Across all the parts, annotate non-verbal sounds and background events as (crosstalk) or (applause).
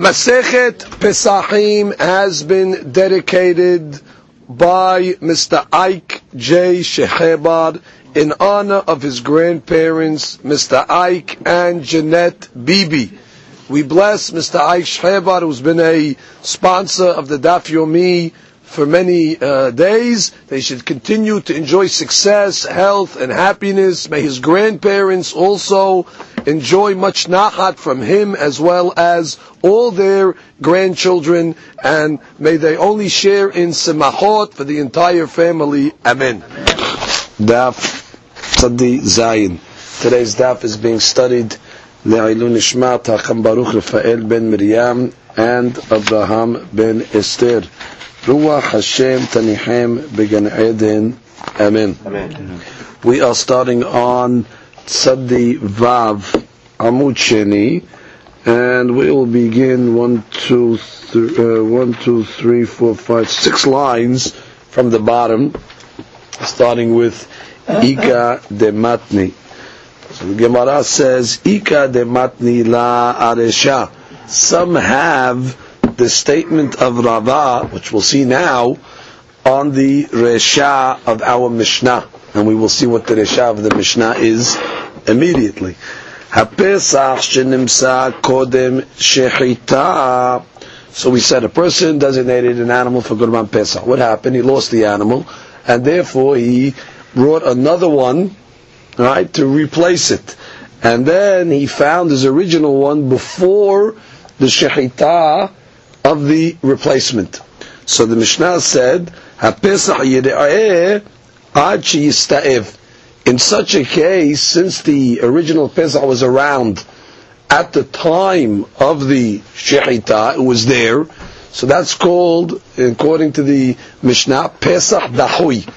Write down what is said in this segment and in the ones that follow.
Masechet Pesachim has been dedicated by Mr. Ike J. Shehebar in honor of his grandparents, Mr. Ike and Jeanette Bibi. We bless Mr. Ike Shehebar, who's been a sponsor of the Daf Yomi for many uh, days. They should continue to enjoy success, health, and happiness. May his grandparents also enjoy much nachat from him as well as all their grandchildren, and may they only share in semachot for the entire family. Amen. Daf Tzadi Zayin. Today's daf is being studied Le'ilun Nishmat HaCham Baruch Rafael ben Miriam and Abraham ben Esther. Ruach Hashem Tanichem Began Eden. Amen. Amen. We are starting on Tzadi Vav Amud Sheni, and we will begin one, two, th- uh, one, two, three, four, five, six lines from the bottom, starting with Ika de Matni. So the Gemara says Ika de Matni la Aresha. Some have the statement of Rava, which we'll see now, on the Resha of our Mishnah and we will see what the Resha of the Mishnah is immediately. so we said a person designated an animal for Korban Pesach. What happened? He lost the animal, and therefore he brought another one, right, to replace it. And then he found his original one before the shechita of the replacement. So the Mishnah said, ad sheyista'ev." In such a case, since the original Pesach was around at the time of the shechita, it was there. So that's called, according to the Mishnah, Pesach dahui.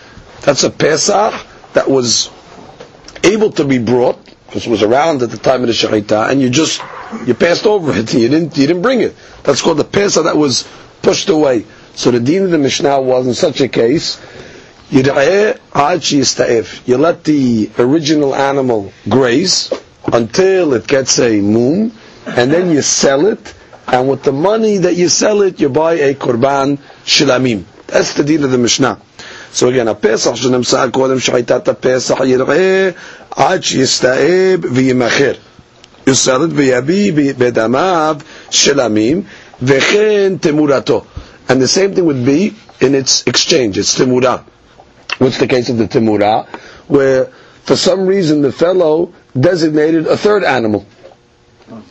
That's a Pesach that was able to be brought because it was around at the time of the shechita, and you just you passed over it. (laughs) You didn't you didn't bring it. That's called the Pesach that was pushed away. So the deen of the Mishnah was in such a case. You let the original animal graze until it gets a moon, and then you sell it, and with the money that you sell it, you buy a korban shilamim. That's the deal of the Mishnah. So again, a Pesach שנמצא קודם שחיטת הפסח יראה עד שיסתאב וימכר. You sell it ויביא בדמיו שלמים וכן תמורתו. And the same thing would be in its exchange, it's temurah. What's the case of the temurah? Where for some reason the fellow designated a third animal.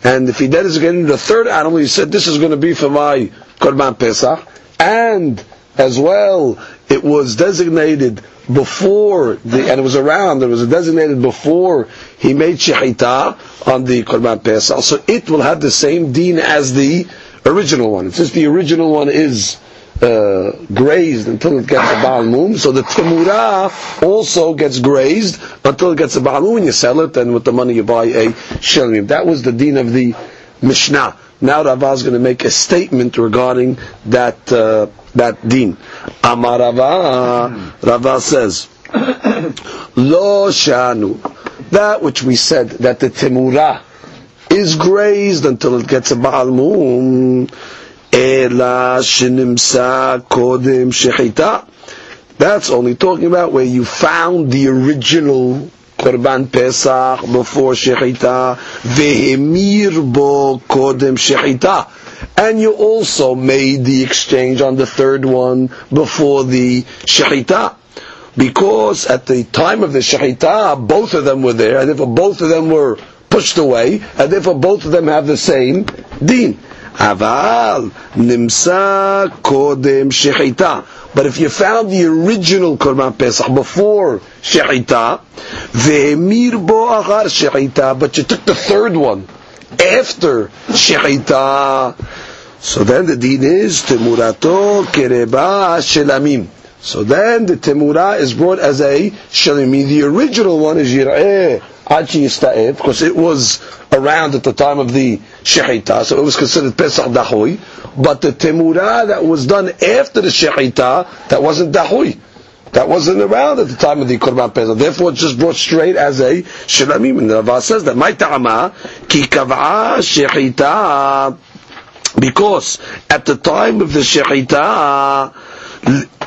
And if he designated a third animal, he said, this is going to be for my Korban Pesach. And as well, it was designated before the, and it was around, it was designated before he made shechita on the Korban Pesach. So it will have the same deen as the original one. Since the original one is uh, grazed until it gets a Baal Mum, so the Timurah also gets grazed until it gets a Baal Mum, and you sell it, and with the money you buy a Shelmim. That was the deen of the Mishnah. Now Rava is going to make a statement regarding that uh, that deen. Amar Rava, Rava says, (coughs) Lo shanu, that which we said that the Timurah is grazed until it gets a Baal Mum. Ela shenimsa kodem shechita. That's only talking about where you found the original Korban Pesach before shechita, vehemir bo kodem shechita. And you also made the exchange on the third one before the shechita. Because at the time of the shechita, both of them were there, and if both of them were pushed away, and therefore both of them have the same deen. Aval nimsa kodem shechita. But if you found the original Korban Pesach before shechita, ve'emir bo achar shechita, but you took the third one after shechita, so then the deen is temurato kereba shelamim. So then the temura is brought as a shalimi. The original one is yir'eh because it was around at the time of the shechita, so it was considered pesach dahui. But the temura that was done after the shechita, that wasn't dahui. That wasn't around at the time of the Korban Pesach. Therefore, it's just brought straight as a shilamim. And the Rava says that, my ta'ama, ki kav'a shechita Because at the time of the shechita,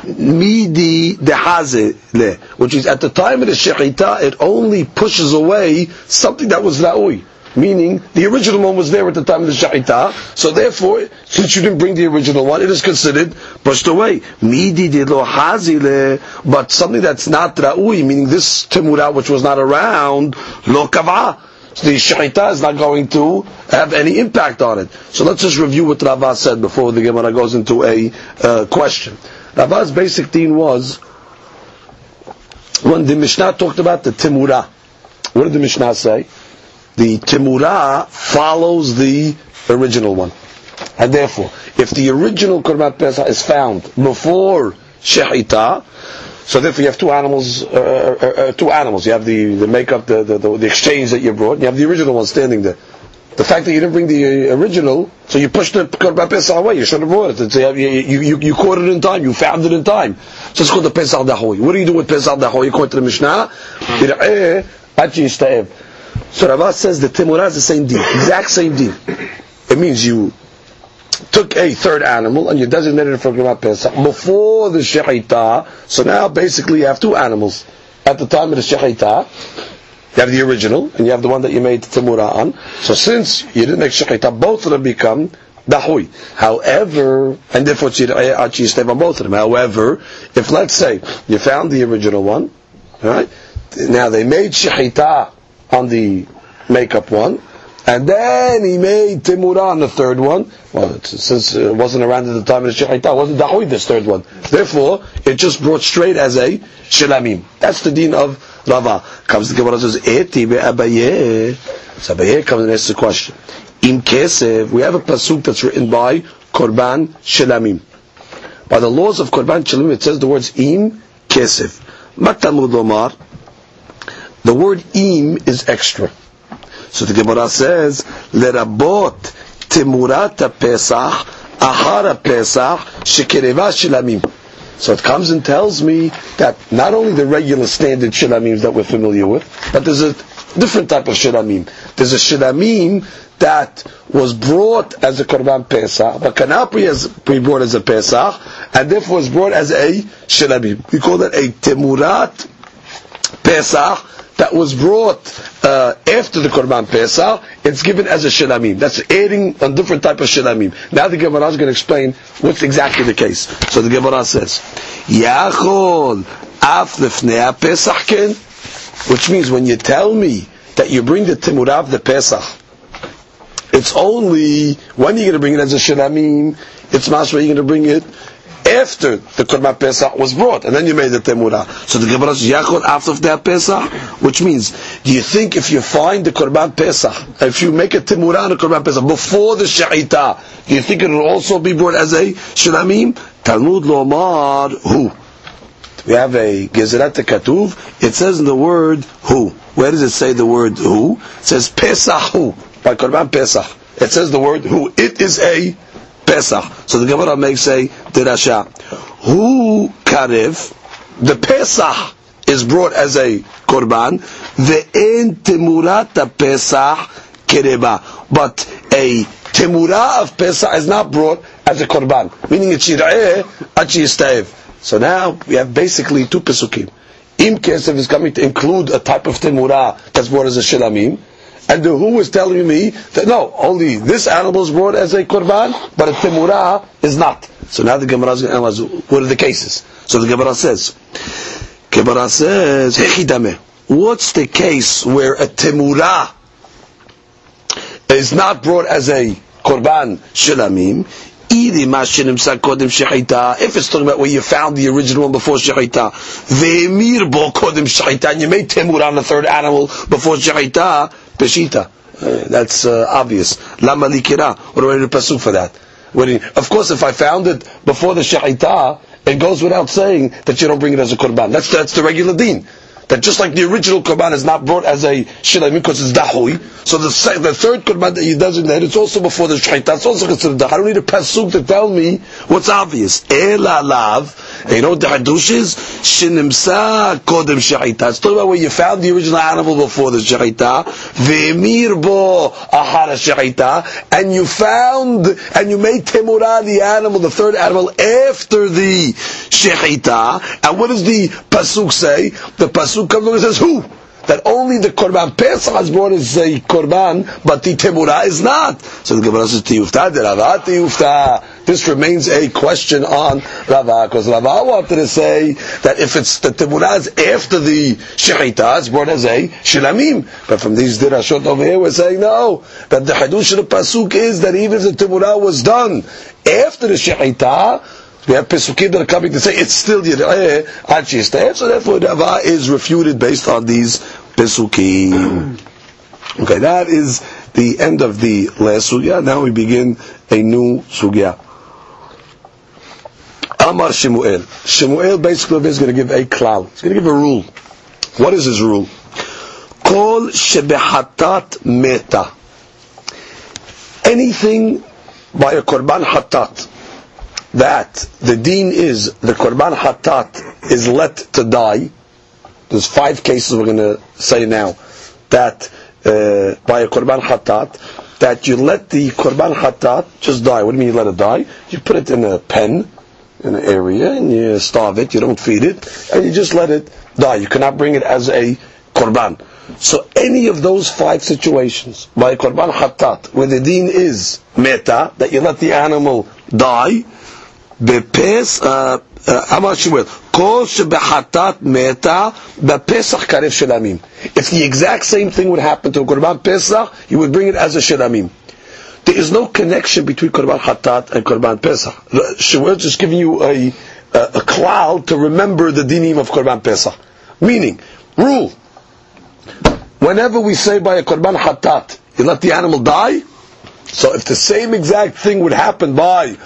midi dehaze which is at the time of the shechita, it only pushes away something that was ra'ui. Meaning, the original one was there at the time of the shechita, so therefore, since you didn't bring the original one, it is considered pushed away. Midi de hazile, but something that's not ra'ui, meaning this timura which was not around, lo kava. So the shechita is not going to have any impact on it. So let's just review what Rava said before the Gemara goes into a uh, question. Rava's basic theme was when the Mishnah talked about the Timura. What did the Mishnah say? The Timura follows the original one. And therefore, if the original Korban Pesach is found before Shechita, so therefore you have two animals, uh, uh, uh, two animals. You have the, the makeup, the, the, the, exchange that you brought, and you have the original one standing there. The fact that you didn't bring the uh, original, so you pushed the Korban Pesach away. You should have brought it. You, you, you, you, caught it in time. You found it in time. So it's called the Pesach Dahoy. What do you do with Pesach Dahoy? According to the Mishnah, eh, eh, so Rava says the Timurah is the same deal, exact same deal. It means you took a third animal and you designated it for Korban Pesach before the Shechita. So now basically you have two animals. At the time of the Shechita, you have the original, and you have the one that you made Timura on. So since you didn't make Shechita, both of them become Dahui. However, and therefore eh, you stay on both of them. However, if let's say you found the original one, right? Now they made Shechita on the makeup one, and then he made Timura on the third one. Well, since it wasn't around at the time of the Shechita, it wasn't Dahui this third one. Therefore, it just brought straight as a Shilamim. That's the deen of Rava. Comes the Gemara says, Eti Abaye. So Abaye comes and asks the question. Im Kesev, we have a pasuk that's written by Korban Shilamim. By the laws of Korban Shilamim, it says the words Im Kesev. Matamud Omar. The word Im is extra. So the Gemara says, Lerabot Timurata Pesach, Ahara Pesach, Shekereva Shilamim. So it comes and tells me that not only the regular standard shilamim that we're familiar with, but there's a different type of shilamim. There's a shilamim that was brought as a korban pesach, but cannot be, as, be brought as a pesach, and therefore was brought as a shilamim. We call that a temurat pesach, that was brought uh, after the Korban Pesach, it's given as a Shilamim. That's adding a different type of Shilamim. Now the Gemara is going to explain what's exactly the case. So the Gemara says, Yachol af lefnei Pesach ken, which means when you tell me that you bring the Timurav the Pesach, it's only when you're going to bring it as a Shilamim, it's masra you're going to bring it after the Korban Pesach was brought, and then you made the Temura. So the Gemara says, after that Pesach, which means, do you think if you find the Korban Pesach, if you make a Temura on the Korban Pesach before the Sha'ita, do you think it will also be brought as a Shilamim? Talmud Lomar, who? We have a Gezerah Katuv, it says in the word who. Where does it say the word who? It says Pesach who, by Korban Pesach. It says the word who. It is a Pesach. So the Gemara makes a dirasha. Who karev? The Pesach is brought as a korban. The en temurata Pesach kereba. But a temura of Pesach is not brought as a korban. Meaning it's yira'eh at So now we have basically two pesukim. Im Kesef is coming to include a type of temura that's brought as a shilamim. And the who is telling me that no, only this animal is brought as a korban, but a temura is not. So now the Gemara is going to analyze what are the cases. So the Gemara says, Gemara says. What's the case where a temura is not brought as a korban shilamim? If it's talking about where you found the original one before shechita, ve'emir kodim shechita, and you made temura on the third animal before shechita, Peshita. Uh, that's uh, obvious. Lama. What do I need a pasuk for that? of course, if I found it before the shahita, it goes without saying that you don't bring it as a korban. That's that's the regular deen. That just like the original korban is not brought as a shilamim because it's dahui, so the, the third korban that you designate, it's also before the shahita. It's also considered dahui. I don't need a pasuk to tell me what's obvious. Ela lav And you know what the hadush is? Shinimsa kodem shechita. It's talking about where you found the original animal before the shechita. Ve'emir bo ahara shechita. And you found, and you made temurah the animal, the third animal, after the shechita. And what does the pasuk say? The pasuk comes along and says, who? That only the Korban Pesach has brought as a Korban, but the Temurah is not. So the Gemara says, Tiyufta, Rava, Tiyufta. This remains a question on Rava, because Rava wanted to say that if it's the Temurah is after the Shechita, it's brought as a Shilamim. But from these Dirashot over here, we're saying no, that the Hadush of the Pasuk is that even if the Temurah was done after the Shechita, we have Pesukim that are coming to say it's still Yireh Ad Shisteh. So therefore, Rava is refuted based on these Pesukim. Okay, that is the end of the last sugya. Now we begin a new sugya. Amar Shemuel. Shemuel basically is going to give a klal. He's going to give a rule. What is his rule? Kol shebehatat meta. Anything by a korban hatat that the deen is the korban hatat is let to die. There's five cases we're going to say now that uh, by a korban hatat that you let the korban hatat just die. What do you mean you let it die? You put it in a pen in an area and you starve it. You don't feed it and you just let it die. You cannot bring it as a korban. So any of those five situations by korban hatat where the deen is meta that you let the animal die בפסח, אמר שמואל, כל שבחטאת מתה בפסח קרב של עמים. If the exact same thing would happen to a קורבן פסח, you would bring it as a של עמים. There is no connection between קורבן חטאת and קורבן פסח. Shemuel just giving you a, a, a klal to remember the dinim of קורבן פסח. Meaning, rule. Whenever we say by a korban hatat, you let the animal die. So if the same exact thing would happen by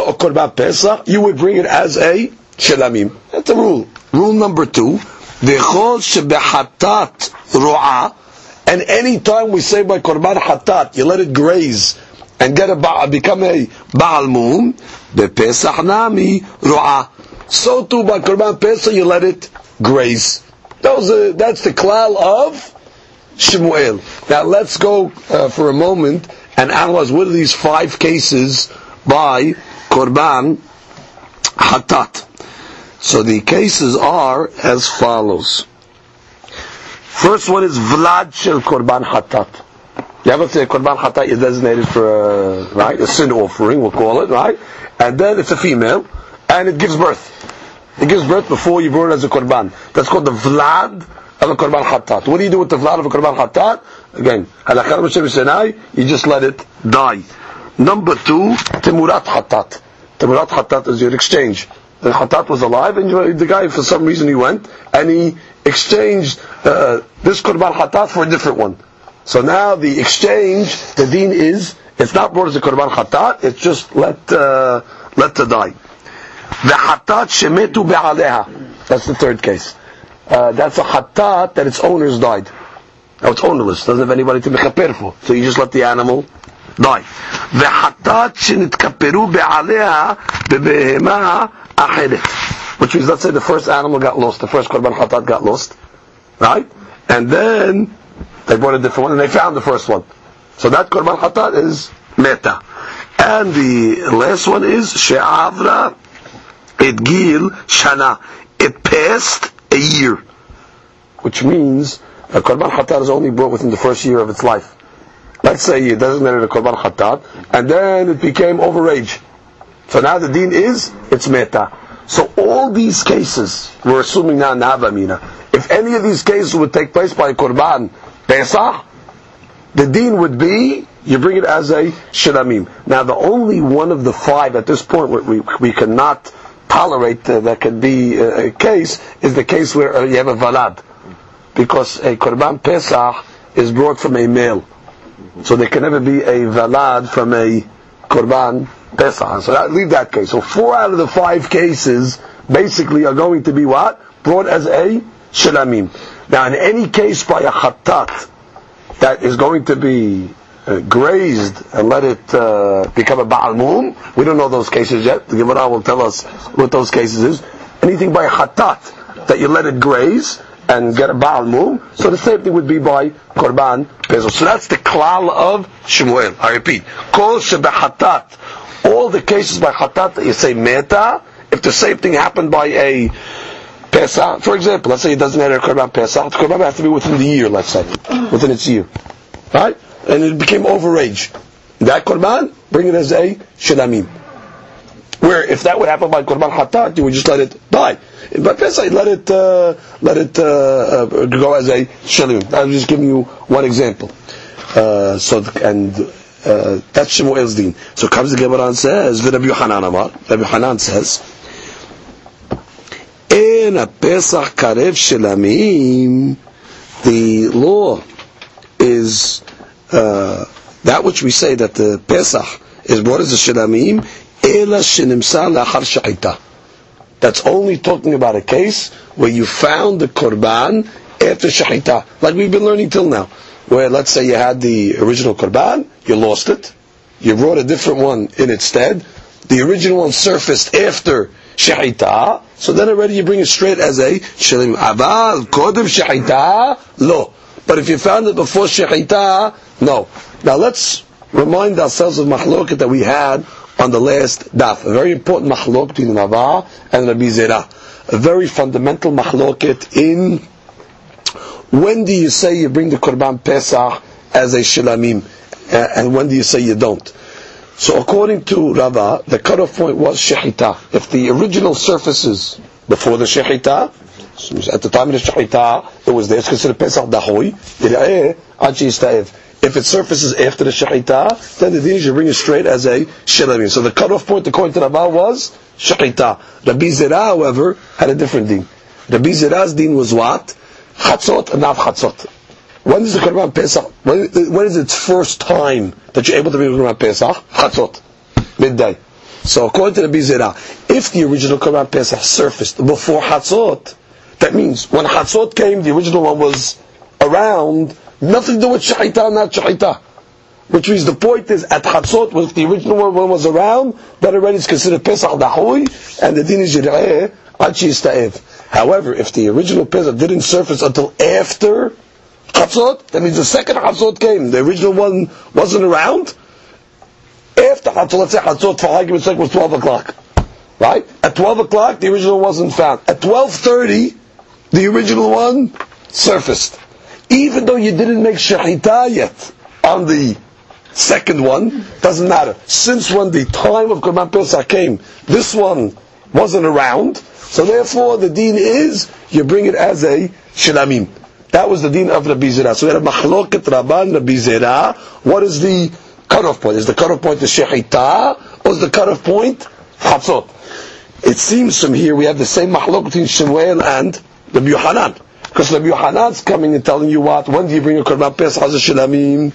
Korban Pesach, you would bring it as a Shelamim. That's the rule. Rule number two, V'chol shebehatat ru'ah, and any time we say by Korban Hatat, you let it graze and get a become a Baal Mum, Pesach Nami Ru'ah. So too by Korban Pesach, you let it graze. Those are, that's the klal of Shemuel. Now let's go uh, for a moment and analyze what are these five cases by korban hatat. So the cases are as follows. First one is vlad shel korban hatat. You ever say korban hatat is designated for a, right a sin offering, we'll call it right, and then it's a female, and it gives birth. It gives birth before you burn it as a korban. That's called the vlad of a korban hatat. What do you do with the vlad of a korban hatat? Again, you just let it die. Number two, temurat hatat. Temurat Hatat is your exchange. The Hatat was alive, and the guy, for some reason, he went and he exchanged uh, this Korban Hatat for a different one. So now the exchange, the deen is, it's not brought as a Korban Hatat, it's just let, uh, let to die. The Hatat Shemetu Be'aleha. That's the third case. Uh, that's a Hatat that its owners died. Now it's ownerless, doesn't have anybody to mechaper for. So you just let the animal die. וחטאת שנתכפרו בעליה בבהמה אחרת. Which means, let's say the first animal got lost, the first korban hatat got lost, right? And then they brought a different one, and they found the first one. So that korban hatat is meta. And the last one is she'avra et gil shana. It passed a year, which means a korban hatat is only brought within the first year of its life. Let's say you designated a korban khatat, and then it became overage. So now the deen is, it's meta. So all these cases, we're assuming now Navamina, if any of these cases would take place by korban Pesach, the deen would be, you bring it as a shilamim. Now the only one of the five at this point we, we, cannot tolerate uh, that could be uh, a case is the case where uh, you have a valad. Because a korban Pesach is brought from a male. So there can never be a valad from a korban pesach. So that, leave that case. So four out of the five cases basically are going to be what? Brought as a shilamim. Now in any case by a khatat that is going to be uh, grazed and let it uh, become a Baal Mum. We don't know those cases yet. The Gemara will tell us what those cases is. Anything by a Hatat, that you let it graze and get a Baal Mum. So the same thing would be by Korban Pesach. So that's the klal of Shemuel. I repeat. Kol Hatat. All the cases by Hatat you say Meta, if the same thing happened by a Pesach, for example, let's say it doesn't have a Korban Pesach, the Korban has to be within the year, let's say, within its year. Right? And it became overage. That Korban, bring it as a Shilamim. Where if that would happen by Korban Hatat, you would just let it die. But Pesach, let it, uh, let it uh, uh, go as a Shilamim. I'm just giving you one example. Uh, so, and uh, that's Shemuel's din. So comes the Gemara and says, Rabbi Yohanan Amar, Rabbi Hanan says, in a Pesach Karev Shelamim, the law is uh, that which we say that the Pesach is brought as a Shelamim, That's only talking about a case where you found the Korban after Shahita, like we've been learning till now. Where let's say you had the original Korban, you lost it, you brought a different one in its stead, the original one surfaced after Shahita, so then already you bring it straight as a Shalim. Aval, Kodem Shahita, lo. But if you found it before Shahita, no. Now let's remind ourselves of mahloket that we had on the last daf. A very important mahlok between Rava and Rabbi Zera. A very fundamental mahloket in when do you say you bring the Korban Pesach as a Shilamim, uh, and when do you say you don't? So according to Rava, the cutoff point was Shechita. If the original surfaces before the Shechita, at the time of the Shechita, it was there, it's considered Pesach Dahoy, if it surfaces after the Shechita, then the din should bring it straight as a Shilamim. So the cutoff point according to Rava was Shechita. Rabbi Zera, however, had a different din. Rabbi Zera's din was what? Chatzot and not Chatzot. When is the Korban Pesach? When, when is its first time that you're able to bring the Korban Pesach? Chatzot, midday. So according to Rabbi Bizera, if the original Korban Pesach surfaced before Chatzot, that means when Chatzot came, the original one was around, nothing to do with Shahita, not Shahita. Which means the point is, at Chatzot, if the original one was around, that already is considered Pesach Dahui, and the din is Yira'eh, Achi However, if the original Pesach didn't surface until after Chatzot, that means the second Chatzot came, the original one wasn't around. After Chatzot, let's say Chatzot for argument's sake was 12 o'clock. Right? At 12 o'clock, the original wasn't found. At 12.30, the original one surfaced. Even though you didn't make Shahita yet on the second one, doesn't matter. Since when the time of Korban Pesach came, this one wasn't around, so therefore the deen is, you bring it as a shilamim. That was the deen of Rabbi Zera. So we had a machloket Rabban Rabbi Zera. What is the cutoff point? Is the cutoff point the Shechita or is the cutoff point Chatzot? It seems from here we have the same machlok between Shemuel and Rabbi Yohanan. Because Rabbi Yohanan's coming and telling you what? When do you bring a Korban Pesach as a Shilamim?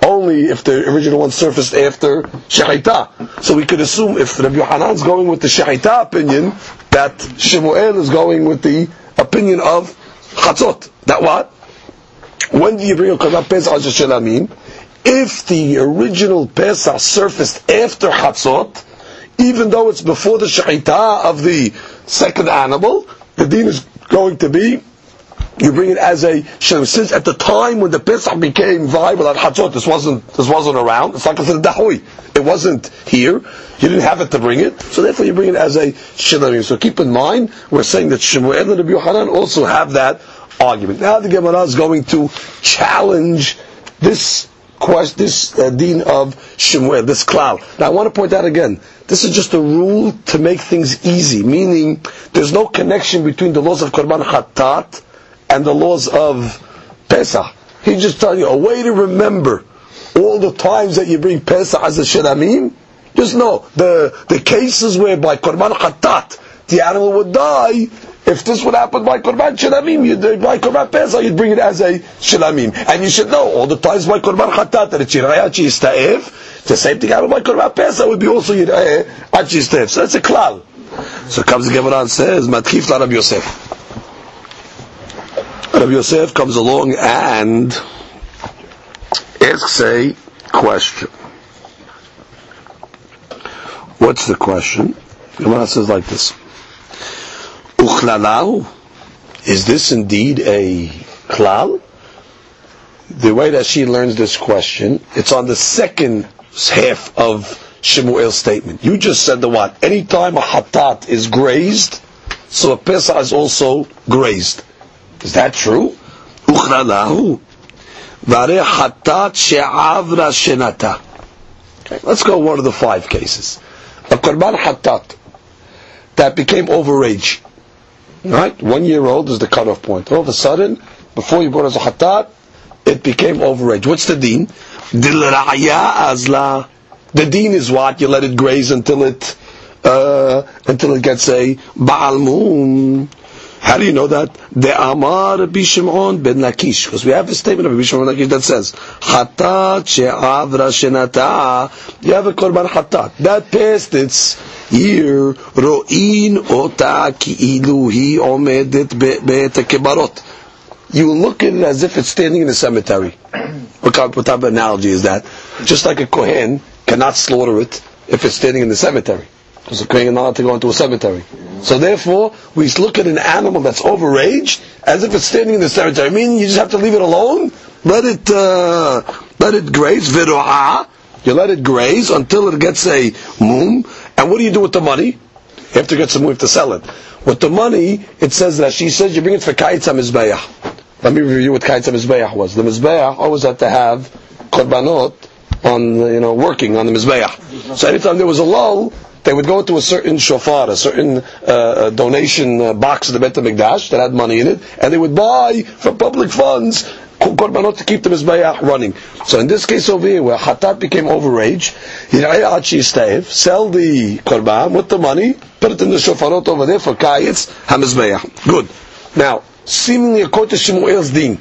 Only if the original one surfaced after Shechita. So we could assume if Rabbi Yohanan's going with the Shechita opinion, that Shemuel is going with the opinion of Chatzot. That what? When do you bring a Korban Pesach as a Shelamim? If the original Pesach surfaced after Chatzot, even though it's before the Shechita of the second animal, the din is going to be you bring it as a shem. Since at the time when the Pesach became viable at Chatzot, this wasn't this wasn't around. It's not considered dahui. It wasn't here. You didn't have it to bring it, so therefore you bring it as a shilamim. So keep in mind, we're saying that Shemuel and Rabbi Yohanan also have that argument. Now the Gemara is going to challenge this question, this uh, deen of Shemuel, this klal. Now I want to point out again, this is just a rule to make things easy, meaning there's no connection between the laws of Korban Hatat and the laws of Pesach. He's just telling you a way to remember all the times that you bring Pesach as a Shilamim. Just know the the cases where by Korban Hatat the animal would die. If this would happen by Korban Shilamim, you'd, by Korban Pesach, you'd bring it as a Shilamim. And you should know all the times by Korban Hatat that it's Yirayah Yista'ev. The same thing happened by Korban Pesach would be also Yirayah Yista'ev. So that's a klal. So comes the Gemara and says, Matkif Rabbi Yosef. Rabbi Yosef comes along and asks a question. What's the question? Gemara says like this. Uchlalau, is this indeed a klal? The way that she learns this question, it's on the second half of Shemuel's statement. You just said the what? Anytime a hatat is grazed, so a pesach is also grazed. Is that true? Vare hatat she'avra shenata. Let's go one of the five cases. A korban hatat that became overage. Right? One year old is the cutoff point. All of a sudden, before you brought as a hatat, it became overage. What's the deen? azla. The deen is what? You let it graze until it uh, until it gets a Baal Mum. How do you know that? The Amar Rabbi Shimon ben Lakish. Because we have a statement of Rabbi Shimon ben Lakish that says, Hatat she'avra shenata. You have a korban hatat. That passed its year. Ro'in ota ki'ilu omedet be'et kebarot. You look at it as if it's standing in a cemetery. What type of analogy is that? Just like a Kohen cannot slaughter it if it's standing in the cemetery. Because the Kohen not to go into a cemetery. So therefore, we look at an animal that's overaged as if it's standing in the cemetery. I mean, you just have to leave it alone, let it uh, let it graze, viru'ah. You let it graze until it gets a mum. And what do you do with the money? You have to get you have to sell it. With the money, it says that she says you bring it for kaitz mizbeach. Let me review what kaitz mizbeach was. The mizbeach always had to have korbanot on, you know, working on the mizbeach. So anytime there was a lull, they would go to a certain shofar, a certain uh, donation uh, box of the Bet HaMikdash that had money in it, and they would buy from public funds korbanot to keep the mizbeach running. So in this case over here, where hatat became overage, sell the korban with the money, put it in the shofarot over there for kayitz hamizbeach. Good. Now, seemingly according to Shemuel's din,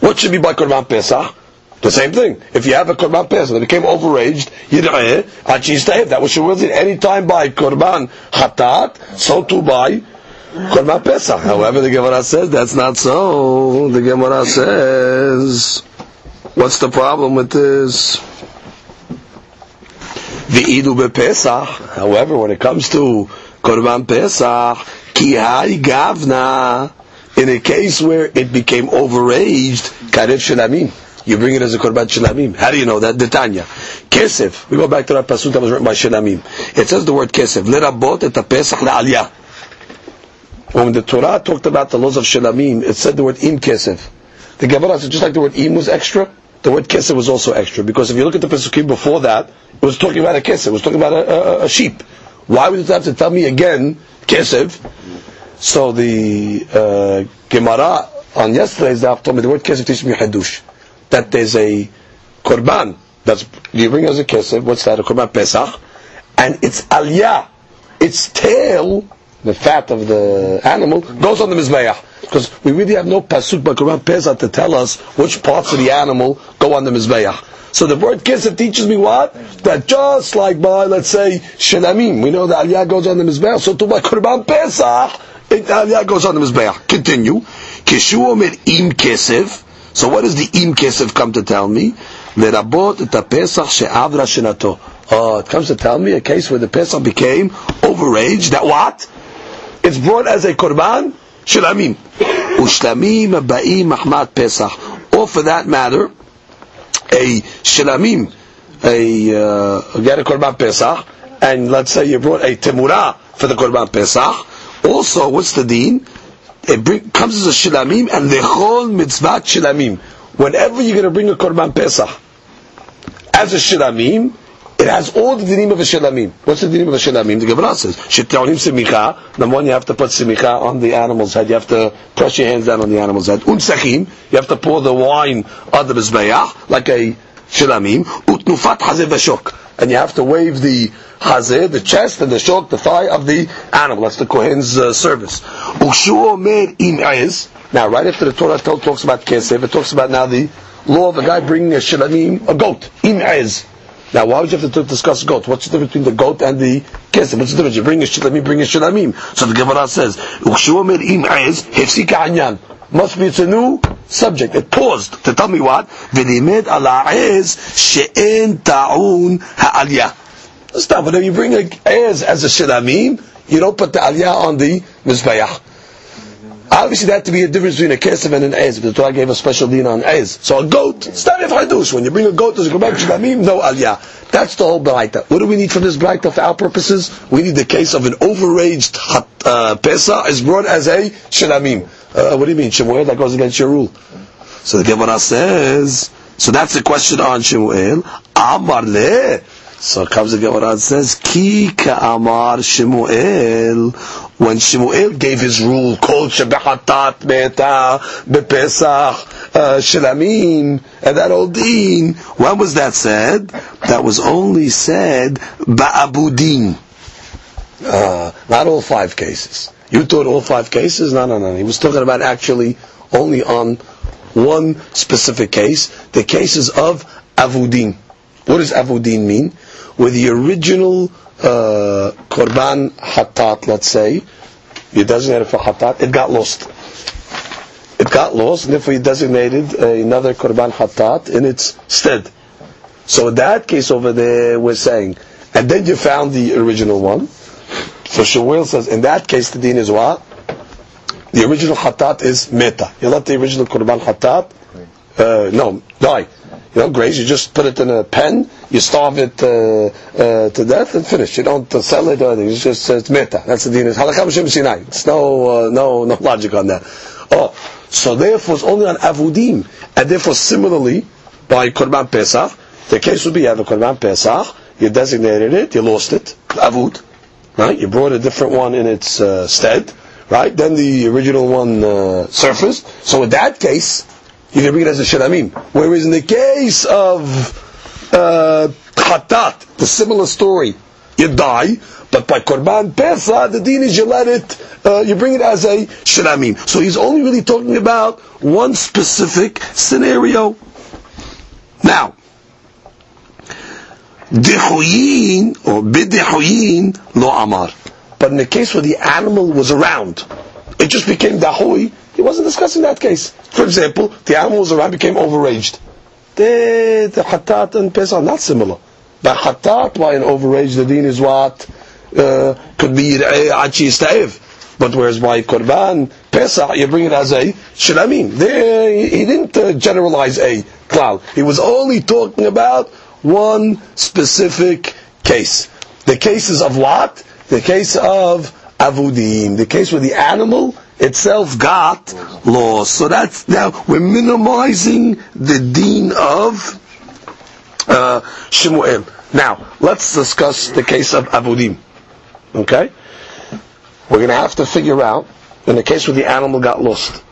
what should be by korban pesach? The same thing. If you have a korban pesach that became overaged, yir'eh, uh, achistayev. That was Shmuel's Any time by korban hatat, so too by korban pesach. However, the Gemara says that's not so. The Gemara says, what's the problem with this? The idu pesach. However, when it comes to korban pesach, ki gavna. In a case where it became overaged, karev shalamim you bring it as a korban shilamim. How do you know that? Detanya. Kesef. We go back to that pasuk that was written by shilamim. It says the word kesef. Lerabot et pesach le'aliyah. When the Torah talked about the laws of shilamim, it said the word im kesef. The Gemara said just like the word im was extra, the word kesef was also extra. Because if you look at the pasukim before that, it was talking about a kesef. It was talking about a, a, a sheep. Why would it have to tell me again kesef? So the uh, Gemara on yesterday's daf told me the word kesef teaches me hadush that there's a korban that's you bring as a kesef. What's that? A korban pesach, and its aliyah, its tail, the fat of the animal, goes on the mizbeach. Because we really have no pasuk by korban pesach to tell us which parts of the animal go on the mizbeach. So the word kesef teaches me what? That just like by, let's say, shelamim, we know that aliyah goes on the mizbeach, so to by korban pesach, it, aliyah goes on the mizbeach. Continue. Kishu omer im kesef, so what does the im kesef come to tell me? Lerabot et pesach she'avra shenato. Oh, it comes to tell me a case where the pesach became overaged. That what? It's brought as a korban shlamim. Ushlamim ba'im mahmat pesach. Or for that matter, a shlamim, a uh, get a korban pesach, and let's say you brought a temura for the korban pesach. Also, what's the deen? It bring, comes as a shilamim and the whole mitzvah shilamim. Whenever you're going to bring a korban pesach as a shilamim, it has all the dinim of a shilamim. What's the dinim of a shilamim? The Gemara says, "Shetraonim simicha." Number one, you have to put simicha on the animal's head. You have to press your hands down on the animal's head. Unsachim, you have to pour the wine on the mizbeach like a shilamim. Utnufat hazeh v'shok, and you have to wave the hazeh, the chest, and the shok, the thigh of the animal. That's the Kohen's uh, service. Now, right after the Torah talks about kesef, it talks about now the law of a guy bringing a shilamim, a goat, im'ez. Now, why would you have to discuss goat? What's the difference between the goat and the kesef? What's the difference? You bring a shilamim, bring a shilamim. So the Gemara says, Must be it's a new subject. It paused to tell me what? V'limed ala ez she'en ta'un ha'aliyah. Stop. Whenever you bring a ez as a shilamim, you don't put the aliyah on the mizbeach. Obviously, that had to be a difference between a kesef and an ez, because the Torah gave a special din on ez. So a goat, stop if hadush. When you bring a goat as a korban no aliyah. That's the whole braita. What do we need from this braita for our purposes? We need the case of an overaged uh, Pesach is brought as a shilamim. Uh, what do you mean, Shemuel? That goes against your rule. So the Gemara says, so that's the question on Shemuel. Amar le. So comes the Gemara and says, Ki ka'amar Shemuel. When Shemuel gave his rule, called Shebechatat Meta Bepesach uh, Shilamim, and that old deen, when was that said? That was only said Ba'abudin. Uh, not all five cases. You thought all five cases? No, no, no. He was talking about actually only on one specific case, the cases of Avudin. What does Avudin mean? where the original uh, korban hatat, let's say, you designated for hatat, it got lost. It got lost, and therefore you designated another korban hatat in its stead. So in that case over there, we're saying, and then you found the original one. So Shemuel says, in that case, the deen is what? The original hatat is meta. You let the original korban hatat, uh, no, die you know, graze, you just put it in a pen, you starve it uh, uh, to death, and finish. You don't uh, sell it or anything. It's just it's meta. That's the din. It's no uh, no no logic on that. Oh, so therefore it's only on avudim, and therefore similarly by korban pesach, the case would be you have a korban pesach, you designated it, you lost it, avud, right? You brought a different one in its uh, stead, right? Then the original one uh, surfaced. So in that case you can bring it as a shilamim. Whereas in the case of uh, khatat, the similar story, you die, but by korban pesa, the deen is you let it, uh, you bring it as a shilamim. So he's only really talking about one specific scenario. Now, dihuyin or bidihuyin lo amar. But in the case where the animal was around, it just became dahui, he wasn't discussing that case. For example, the animal was around, became overaged. The, the Hatat and Pesach are not similar. By Hatat, why an overaged, the deen is what? Uh, could be Achi Sta'ev. But whereas by Korban, Pesach, you bring it as a Shilamim. There, he didn't uh, generalize a klal. He was only talking about one specific case. The cases of what? The case of Avudim. The case where the animal itself got lost. So that's now we're minimizing the deen of uh, Shemuel. Now let's discuss the case of Abudim. Okay, we're going to have to figure out in the case where the animal got lost.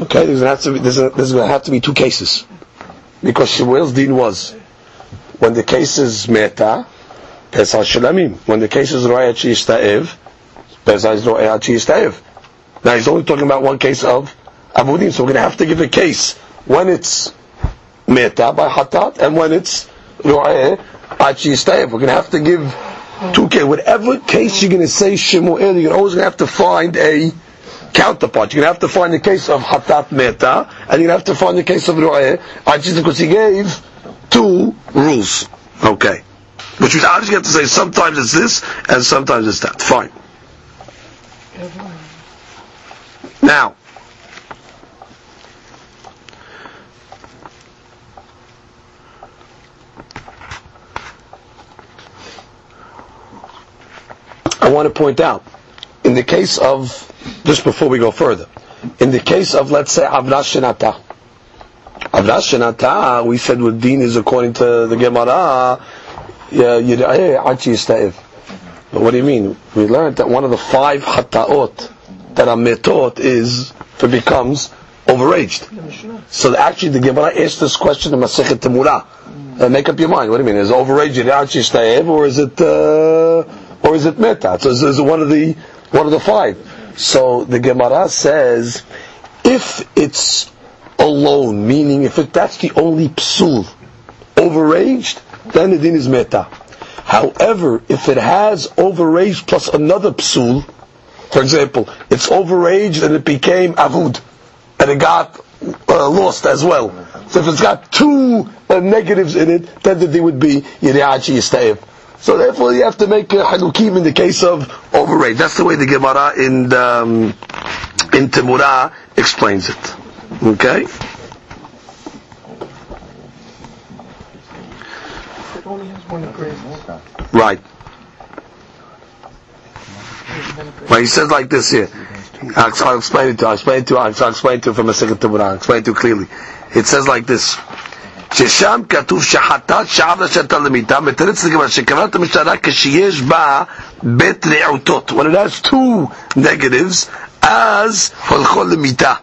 Okay, there's going to have to be, there's, there's going to have to be two cases because Shemuel's deen was when the case is meta, Pesach Shalamim. When the case is Ro'ayat Yishta'ev, Pesach is Ro'ayat Yishta'ev. Now he's only talking about one case of abudim, so we're going to have to give a case when it's meta by hatat and when it's ro'eh achi We're going to have to give two cases. Whatever case you're going to say shemuel, you're always going to have to find a counterpart. You're going to have to find the case of hatat meta, and you're going to have to find the case of ro'eh achi because he gave two rules. Okay. Which means I just have to say sometimes it's this and sometimes it's that. Fine. Now, I want to point out, in the case of, just before we go further, in the case of, let's say, Avras Shenata, We said what Deen is according to the Gemara, but what do you mean? We learned that one of the five Hataot, that a metot is it becomes overaged. So actually, the Gemara asked this question in Masechet Temura. Uh, make up your mind. What do you mean? Is it overaged Yachi or is it uh, or is it meta? So is, is it one of the one of the five? So the Gemara says, if it's alone, meaning if it, that's the only psul, overaged, then the din is meta. However, if it has overaged plus another psul, for example, it's overaged and it became avud, and it got uh, lost as well. So if it's got two uh, negatives in it, then the din would be Yiriachi Yistaev. So therefore you have to make a halukim in the case of overrate. That's the way the Gemara in the, um, in Temurah explains it. Okay? Right. Well, he says like this here. I'll, I'll explain it to you. I'll explain it to you. I'll explain it to you from a second Temurah. I'll explain it to you clearly. It says like this. ששם כתוב שחטאת שעב לשתה למיתה, מתרץ לגמרי שכוונת המשטרה כשיש בה בית רעותות. When it has two negatives, אז הולכו למיתה.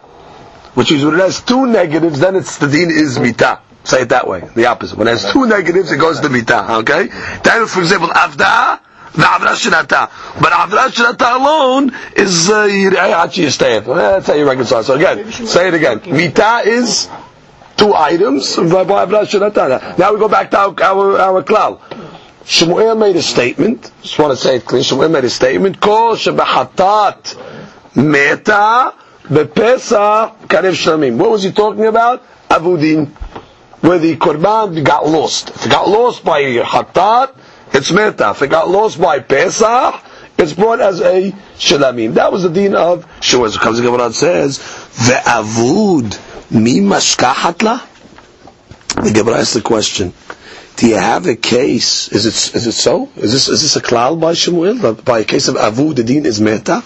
which is when it has two negatives, then its the din is mita. Say it that way, the opposite. When it has two negatives, it goes to mita. Okay? Then, for example, avda, the avra shenata. But avra shenata alone is uh, yirei statement. That's how you reconcile. So again, say it again. Mita is two items. Now we go back to our our, our klal. Shmuel made a statement. Just want to say it clearly. Shmuel made a statement. Kol shebahatat meta bepesa karev shlamim. What was he talking about? Avudin. Where the korban got lost. If it got lost by hatat, it's meta. If it got lost by pesach, it's brought as a shalamim. That was the deen of Shmuel. So comes the Gemara says, ve'avud Mi mashkahat The Gemara asks the question: Do you have a case? Is it is it so? Is this is this a klal by Shemuel? By a case of avu, the deen is meta.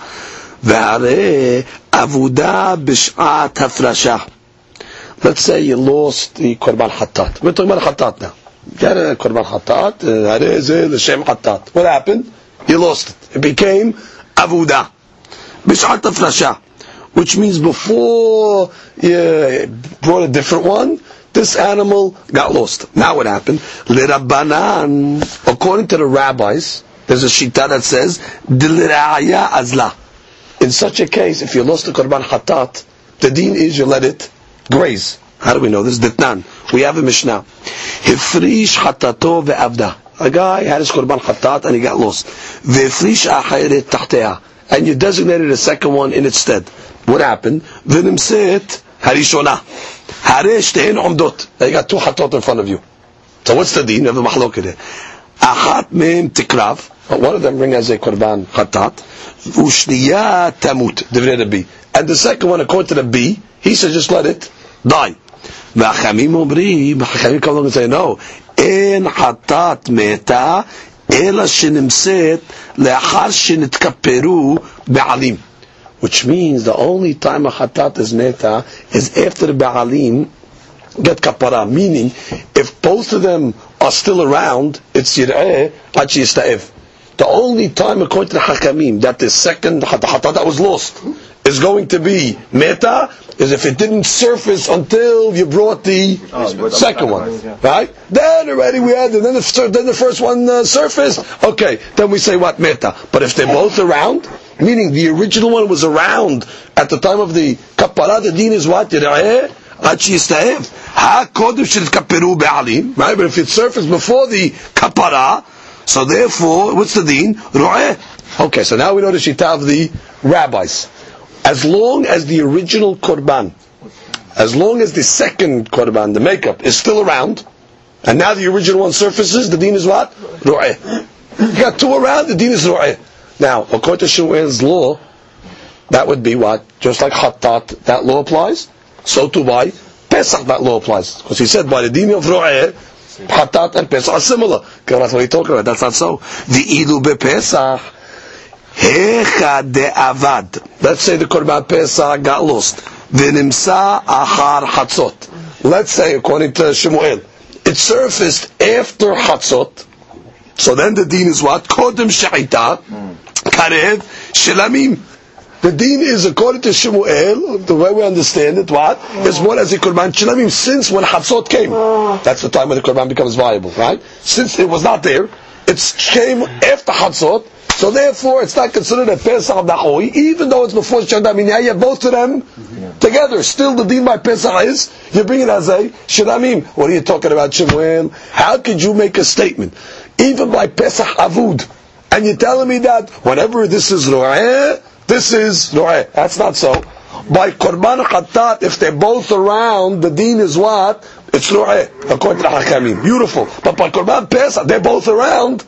Let's say you lost the korban hatat. We're talking about hatat now. Got a korban hatat. Hare ze l'shem hatat. What happened? You lost it. It became avuda b'shat hafrasha which means before you brought a different one, this animal got lost. Now what happened? According to the rabbis, there's a shita that says, Diliraya azla. In such a case, if you lost the korban hatat, the deen is you let it graze. How do we know this? Ditnan. We have a Mishnah. Hifrish hatato ve'avda. A guy had his korban hatat and he got lost. Ve'frish achayret tahteya. And you designated a second one in its stead. What happened? V'nimset harishona. Harish tehin omdot. You got two hatot in front of you. So what's the deen? You have the mahlok. Achat mehem tikrav. One of them bring as a korban hatat. Ushniya tamut. Divrei Rabbi. And the second one, according to the B, he says just let it die. והחכמים אומרים, החכמים come along and say, no, אין חטאת מתה, אלא שנמצאת לאחר שנתכפרו בעלים which means the only time a chatat is meta is after the ba'alim get kapara. Meaning, if both of them are still around, it's yir'eh achi yista'ev. The only time, according to the hakamim, that the second hatat that was lost is going to be meta is if it didn't surface until you brought the oh, second one, right? Then already we had, and then the, then the first one uh, surfaced. Okay, then we say what meta. But if they're both around, meaning the original one was around at the time of the kapara, the deen is what? עד שיסתאב. הקודם שנתכפרו בעלים, right? But if it surfaced before the kapara, so therefore, what's the deen? Ru'eh. Okay, so now we know the shita of the rabbis. As long as the original korban, as long as the second korban, the makeup, is still around, and now the original one surfaces, the deen is what? Ru'eh. You got two around, the deen is ru'eh. Now, according to Shmuel's law, that would be what? Just like Hattat, that law applies. So too by Pesach, that law applies. Because he said by the deen of Ru'eh, Hattat and Pesach are similar. Because that's what he's talking about. That's not so. The Ilu be Pesach, Hecha de Avad. Let's say the Korban Pesach got lost. V'nimsa achar Hatzot. Let's say, according to Shmuel, it surfaced after Hatzot. So then the deen is what? Kodem Sha'ita. Karev Shilamim. The deen is according to Shemuel, the way we understand it, what? Is what as a Korban Shilamim since when Hatzot came. Ah. That's the time when the Korban becomes viable, right? Since it was not there, it came after Hatzot, so therefore it's not considered a Pesach of Nahoy, even though it's before Shadam. Have both of them together. Still the deen by Pesach is, you bring it as a Shilamim. What are you talking about, Shemuel? How could you make a statement? Even by Pesach Avud, and you're telling me that whenever this is Ru'eh, this is Ru'eh. That's not so. By Korban Khatat, if they're both around, the deen is what? It's Ru'eh, according to the Hakamim. Beautiful. But by Korban Pesach, they're both around.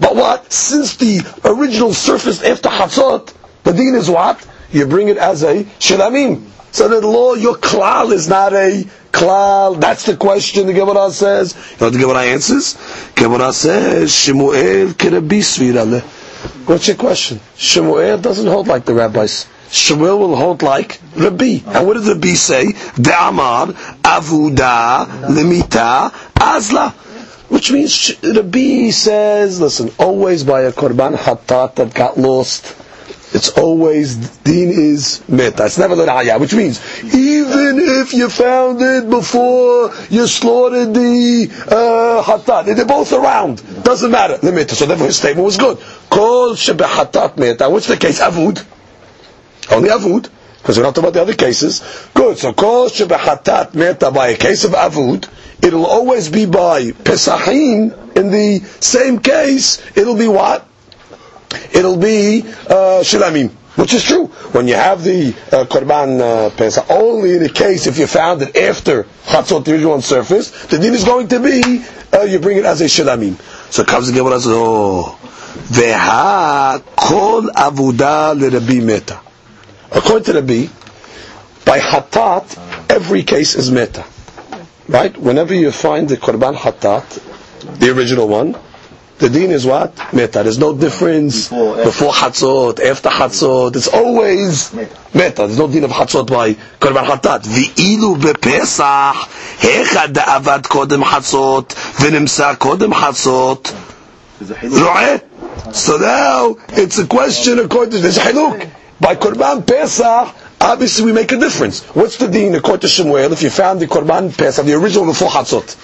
But what? Since the original surfaced after Chatzot, the deen is what? You bring it as a Shilamim. So the law, your klal is not a klal. That's the question the Gemara says. You know what the Gemara answers? Gemara says, Shemuel kerabi svirale. What's your question? Shemuel doesn't hold like the rabbis. Shemuel will hold like Rabbi. And what did Rabbi say? De'amar avuda limita azla. Which means Rabbi says, listen, always by a korban hatat that got lost, it's always din is meta. It's never l'raya, which means even if you found it before you slaughtered the uh, hatat, they're both around. Doesn't matter. The meta. So therefore his statement was good. Kol shebehatat meta. What's the case? Avud. Only avud. Because we're not talking about the other cases. Good. So kol shebehatat meta by a case of avud. It'll always be by pesachim. In the same case, it'll be what? It'll be uh, which is true. When you have the uh, korban uh, pesach, only in the case if you found it after chatzot, the usual surface, the din is going to be uh, you bring it as a shilamim. So comes the Gemara says, oh, veha kol avuda l'Rabbi meta. According to Rabbi, by hatat, every case is meta. Right? Whenever you find the korban hatat, the original one, the deen is what? Meta. There's no difference before, before Hatzot, after Hatzot. It's always Meta. There's no deen of Hatzot by Korban Hatat. V'ilu bepesach, hecha da'avad kodem Hatzot, v'nimsa kodem Hatzot. So now, it's a question according to, there's a haluk. By Korban Pesach, obviously we make a difference. What's the deen according to Shemuel if you found the Korban Pesach, the original before Hatzot?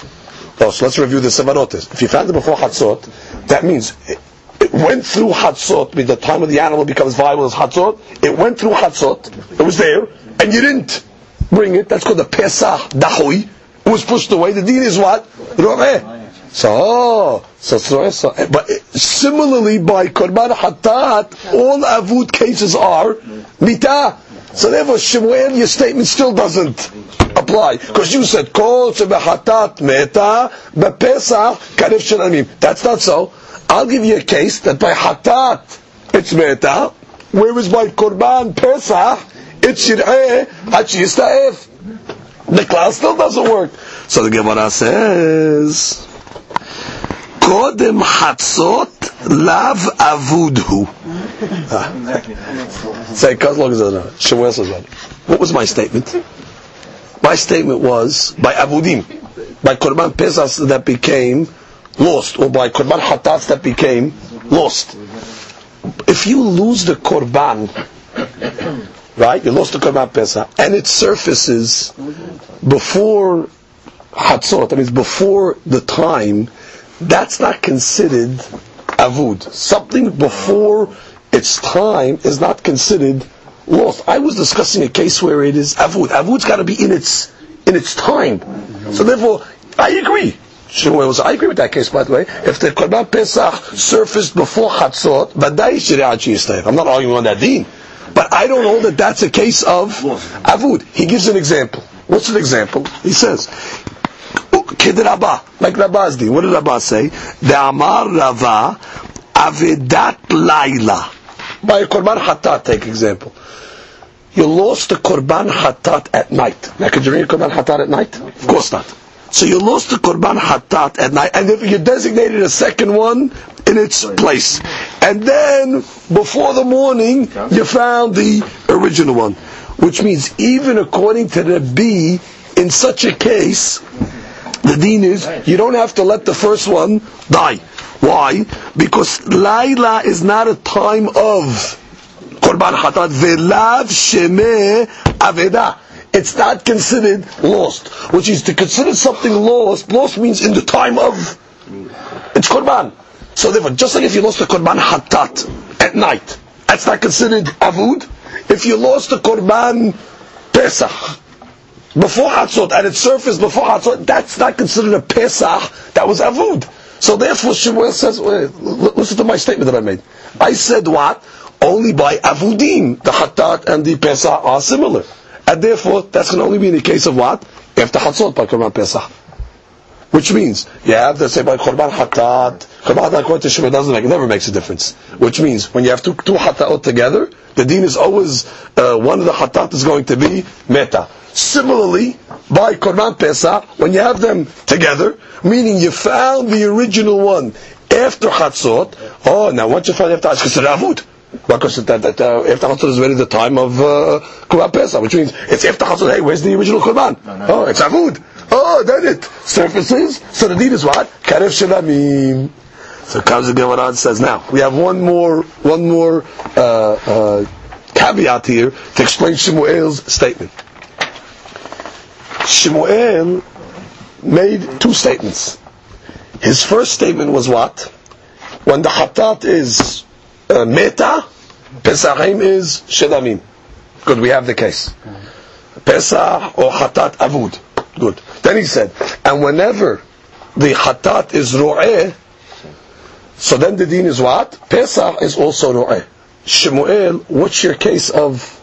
Oh, so let's review the Sevarotes. If you found it before Hatzot, that means it, it went through Hatzot, by the time of the animal becomes viable as Hatzot, it went through Hatzot, it was there, and you didn't bring it, that's called the Pesach Dahui, it was pushed away, the deen is what? Ro'eh. So, so, so, so, but similarly by Korban Hatat, all Avud cases are Mita. So therefore, Shemuel, your statement still doesn't apply because you said kol shebehatat meta bepesach karif shilamim. That's not so. I'll give you a case that by hatat it's meta, whereas by korban pesach it's shir'eh. The class still doesn't work. So the Gemara says, kodem hatzot Lav avudhu. Ah. Say, long What was my statement? My statement was by avudim, by korban pesas that became lost, or by korban hatatz that became lost. If you lose the korban, right, you lost the korban pesah, and it surfaces before hatzot, that means before the time, that's not considered avud. Something before its time is not considered lost. I was discussing a case where it is avud. Avud's got to be in its in its time. So therefore, I agree. I agree with that case, by the way. If the Korban Pesach surfaced before Chatzot, I'm not arguing on that deen. But I don't know that that's a case of avud. He gives an example. What's an example? He says, Kid Rabbah, like Rabbah's What did Rabbah say? The Amar Rava Avedat Laila. By a Korban Hatat, take example. You lost the Korban Hatat at night. Now, could you bring a Korban Hatat at night? Of course not. So you lost the Korban Hatat at night, and you designated a second one in its place. And then, before the morning, you found the original one. Which means, even according to the B, in such a case, the deen is you don't have to let the first one die. Why? Because Laila is not a time of Korban Hatat. Velav Shemeh Aveda. It's not considered lost. Which is to consider something lost, lost means in the time of it's Korban. So therefore, just like if you lost the Korban Hatat at night, that's not considered Avud. If you lost the Korban Pesach, before Hatzot, and it surfaced before Hatzot, that's not considered a Pesach, that was Avud. So therefore, Shemuel says, uh, wait, listen to my statement that I made. I said what? Only by avudim, the hatat and the pesach are similar. And therefore, that's going to only be in the case of what? After Hatzot by Korban Pesach. Which means, you have to say by Korban Hatat, Korban Hatat according to doesn't make, it never makes a difference. Which means, when you have two, two Hataot together, the deen is always, uh, one of the Hatat is going to be Meta. Similarly, by Korban Pesach, when you have them together, meaning you found the original one after Hatzot, oh, now once you find after Hatzot, it's Avud. Because that, that, uh, after Hatzot is already the time of uh, Korban Pesach, which means it's after Hatzot. Hey, where's the original Korban? Oh, it's Avud. Oh, then it surfaces. So the deed is what? Karev Shalamim. So comes the Gemara and says, now we have one more, one more uh, uh, caveat here to explain Shemuel's statement. Shemuel made two statements. His first statement was what? When the Hatat is uh, Meta, Pesachim is Shilamim. Good, we have the case. Pesach or Hatat Avud. Good. Then he said, and whenever the Hatat is Ro'eh, so then the deen is what? Pesach is also Ro'eh. Shemuel, what's your case of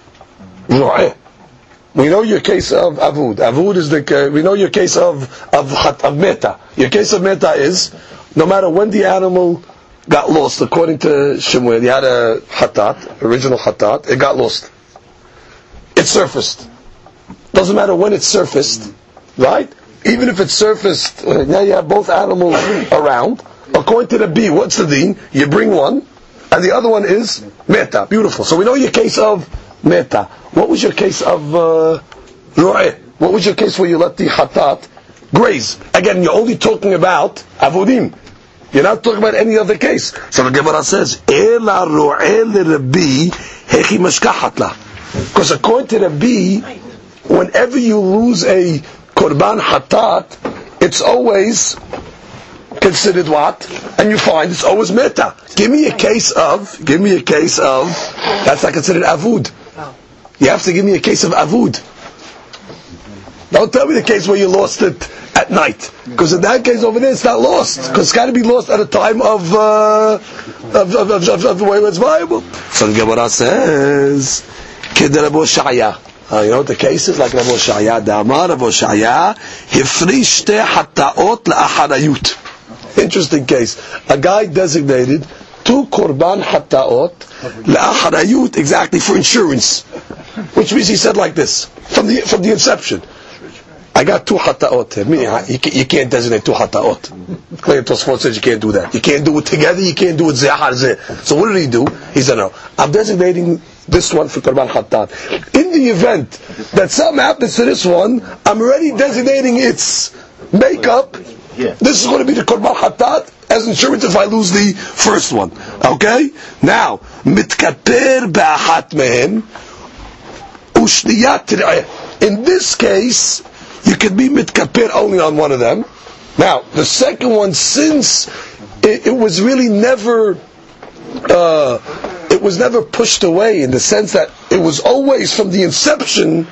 Ro'eh? We know your case of Avud. Avud is the, uh, we know your case of, of, of Meta. Your case of Meta is, no matter when the animal got lost, according to Shemuel, you had a Hatat, original Hatat, it got lost. It surfaced. Doesn't matter when it surfaced, right? Even if it surfaced, uh, now you have both animals around. According to the B, what's the deen? You bring one, and the other one is meta. Beautiful. So we know your case of meta. What was your case of uh, What was your case where you let the hatat graze? Again, you're only talking about avodim. You're not talking about any other case. So the Gemara says, "Ela Rabbi hechi mashkahatla." Because according to the B, whenever you lose a korban hatat, it's always considered what? And you find it's always meta. Give me a case of, give me a case of, that's not considered avud. You have to give me a case of avud. Don't tell me the case where you lost it at night. Because in that case over there, it's not lost. Because it's got to be lost at a time of, uh, of, of, of, of, the way it's viable. So the Gemara says, Kedarabo Shaya. Uh, you know what the case is? Like Rabbi Shaya, Damar Rabbi Shaya, Hifrish te hataot la'acharayut. (laughs) Interesting case. A guy designated two korban hataot la'acharayut exactly for insurance. Which means he said like this, from the, from the inception. I got two hataot. Meaning, you, you can't designate two hataot. Clear Tosfot says you can't do that. You can't do it together, you can't do it zehar zeh. So what did he do? He said, no, I'm designating this one for Korban Hatat. In the event that something happens to this one, I'm already designating its makeup. This is going to be the Korban Hatat as insurance if I lose the first one. Okay? Now, mitkaper ba'achat mehem ushniyat In this case, you can be mitkaper only on one of them. Now, the second one, since it, it was really never uh, it was never pushed away in the sense that it was always from the inception.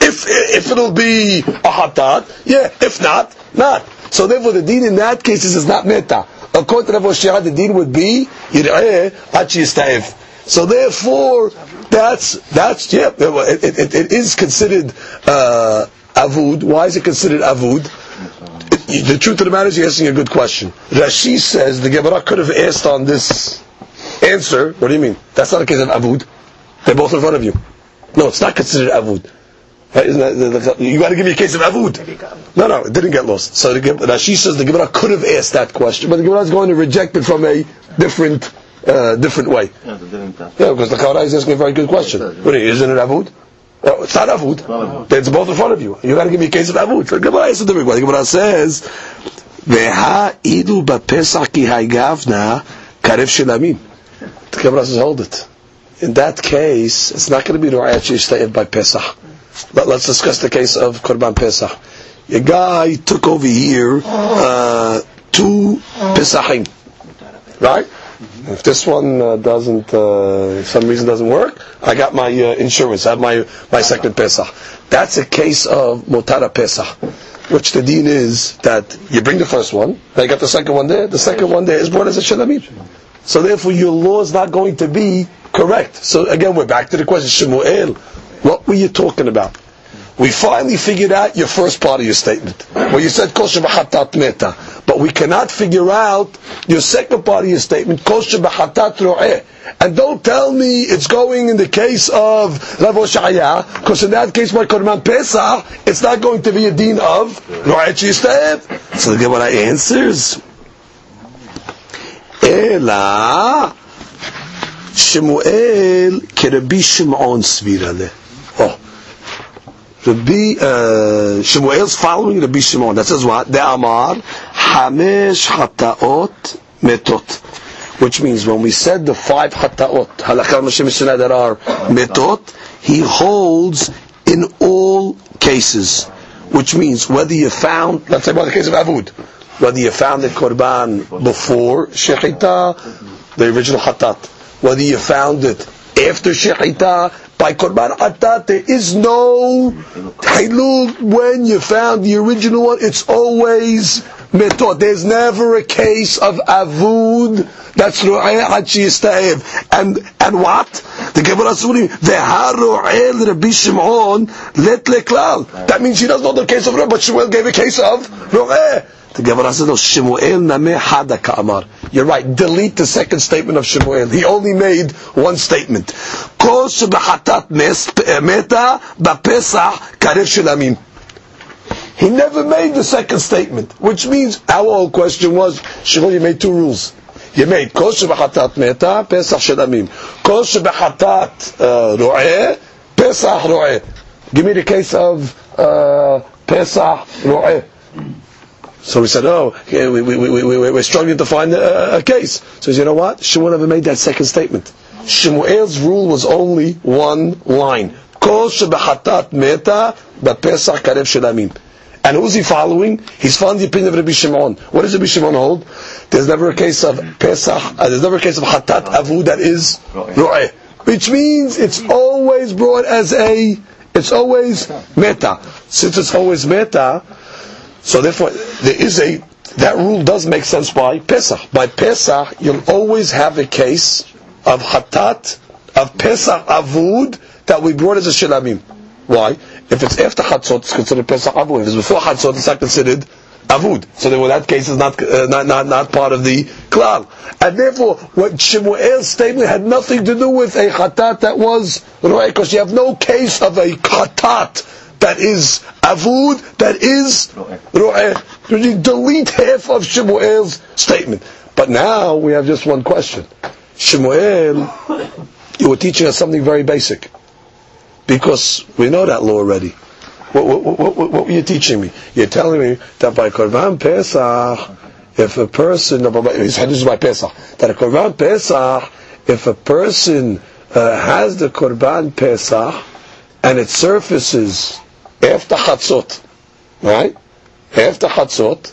If if it'll be a hatat, yeah. If not, not. So therefore, the deed in that case is not meta. According to Rav Shia, the deed would be yireh achi So therefore, that's that's yeah. It, it, it is considered uh, avud. Why is it considered avud? the truth of the matter is, you're asking a good question. Rashi says the Gemara could have asked on this Answer, what do you mean? That's not a case of avud. They're both in front of you. No, it's not considered avud. You got to give me a case of avud. No, no, it didn't get lost. So the, Rashi says the Gemara could have asked that question, but the Gemara is going to reject it from a different, uh, different way. Yeah, because the Kara is asking a very good question. What isn't it avud? No, it's not avud. It's both in front of you. You got to give me a case of avud. The Gemara is a different way. The Gemara says, "Veha idu b'pesach ki haygavna karev shilamim." The Gemara says, hold it. In that case, it's not going to be Shishtayev by Pesach. But let's discuss the case of Korban Pesach. A guy took over here uh, two Pesachim. Right? If this one uh, doesn't, uh, some reason doesn't work, I got my uh, insurance. I have my my second Pesach. That's a case of Motara Pesach, which the dean is that you bring the first one, I got the second one there. The second one there is brought as a shalamim. So therefore, your law is not going to be correct. So again, we're back to the question, Shemuel, what were you talking about? We finally figured out your first part of your statement, where you said kosher b'chatat meta, but we cannot figure out your second part of your statement, kosher b'chatat ro'eh. And don't tell me it's going in the case of Rav Oshaya, because in that case, by Korban Pesach, it's not going to be a deen of ro'eh chistaev. So the Gemara answers, Ela Shemuel kerabi Shimon svirale. Rabbi uh, Shemuel's following Rabbi Shimon. That says what? The Amar Hamesh Hataot Metot. Which means when we said the five Hataot, Halakha Mishnah that are Metot, he holds in all cases. Which means whether you found, let's say about the case of Avud, whether you found the Korban before Shechita, the original Hatat, whether you found it after Shechita, by Korban Atat, there is no Hailul when you found the original one, it's always Metot. There's never a case of Avud that's Ru'eh Hachi And, and what? The Gemara Suri, Ve'ha Ru'eh Rabbi Shimon let leklal. That means she doesn't know the case of Ru'eh, but Shmuel gave a case of Ru'eh. The Gemara says, no, Shemuel nameh hada ka'amar. You're right. Delete the second statement of Shemuel. He only made one statement. Kol shebechatat meta ba'pesach karev shelamim. He never made the second statement, which means our whole question was, Shemuel, you made two rules. You made kol shebechatat meta, pesach shelamim. Kol shebechatat uh, ro'eh, pesach ro'eh. Give me the case of uh, pesach ro'eh. So we said, oh, we, we, we, we, we're struggling to find a, a case. So he said, you know what? Shmuel never made that second statement. Shmuel's rule was only one line. Kol shebechatat meta b'pesach karev shelamim. And who's he following? He's following the opinion of Rabbi Shimon. What does Rabbi Shimon hold? There's never a case of Pesach, uh, there's never a case of Hatat Avu that is Ro'eh. Which means it's always brought as a, it's always Meta. Since it's always Meta, so therefore, there is a that rule does make sense by Pesach. By Pesach, you'll always have a case of Hatat, of Pesach Avud, that we brought as a Shilamim. Why? If it's after Chatzot, it's considered Pesach Avud. If it's before Chatzot, it's not considered Avud. So then, that case is not, uh, not, not, not part of the Klal. And therefore, what Shemuel's statement had nothing to do with a Chatat that was Ro'eh, because you have no case of a Chatat that is avud, that is ro'eh. You delete half of Shemuel's statement. But now we have just one question. Shemuel, you were teaching us something very basic. Because we know that law already. What, what, what, what, were you teaching me? You're telling me that by Korban Pesach, if a person, this is by Pesach, that a Korban Pesach, if a person uh, has the Korban Pesach, and it surfaces after Chatzot, right? After Chatzot,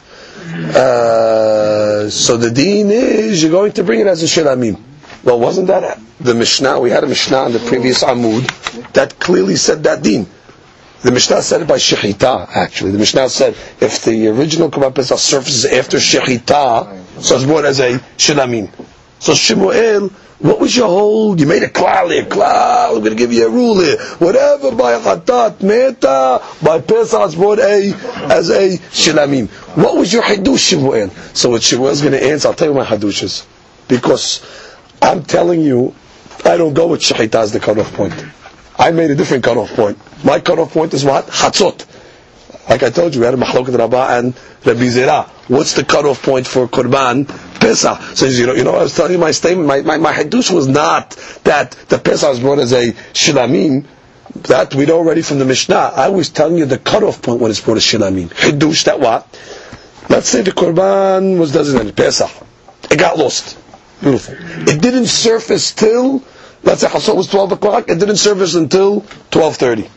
uh, so the deen is you're going to bring it as a shilamim. Well, wasn't that the Mishnah? We had a Mishnah in the previous Amud that clearly said that deen. The Mishnah said it by Shechita, actually. The Mishnah said if the original Korban Pesach surfaces after Shechita, so it's brought as a shilamim. So Shemuel what was your hold? You made a klal here, klal. I'm going to give you a rule here. Whatever by chatat meta, by pesach brought a as a shilamim. What was your hadush Shemuel? So what Shemuel's going to answer, I'll tell you my hadushes, because I'm telling you, I don't go with shechita as the cutoff point. I made a different cutoff point. My cutoff point is what? Chatzot. Like I told you, we had a Mahlokat Rabbah and Rabbi Zera. What's the cutoff point for Korban Pesach? So you know, you know, I was telling you my statement. My my, my hadush was not that the Pesach was brought as a shilamim. That we know already from the Mishnah. I was telling you the cutoff point when it's brought as shilamim. Hadush that what? Let's say the Korban was designated Pesach. It got lost. Beautiful. It didn't surface till let's say Hasot was twelve o'clock. It didn't surface until twelve thirty.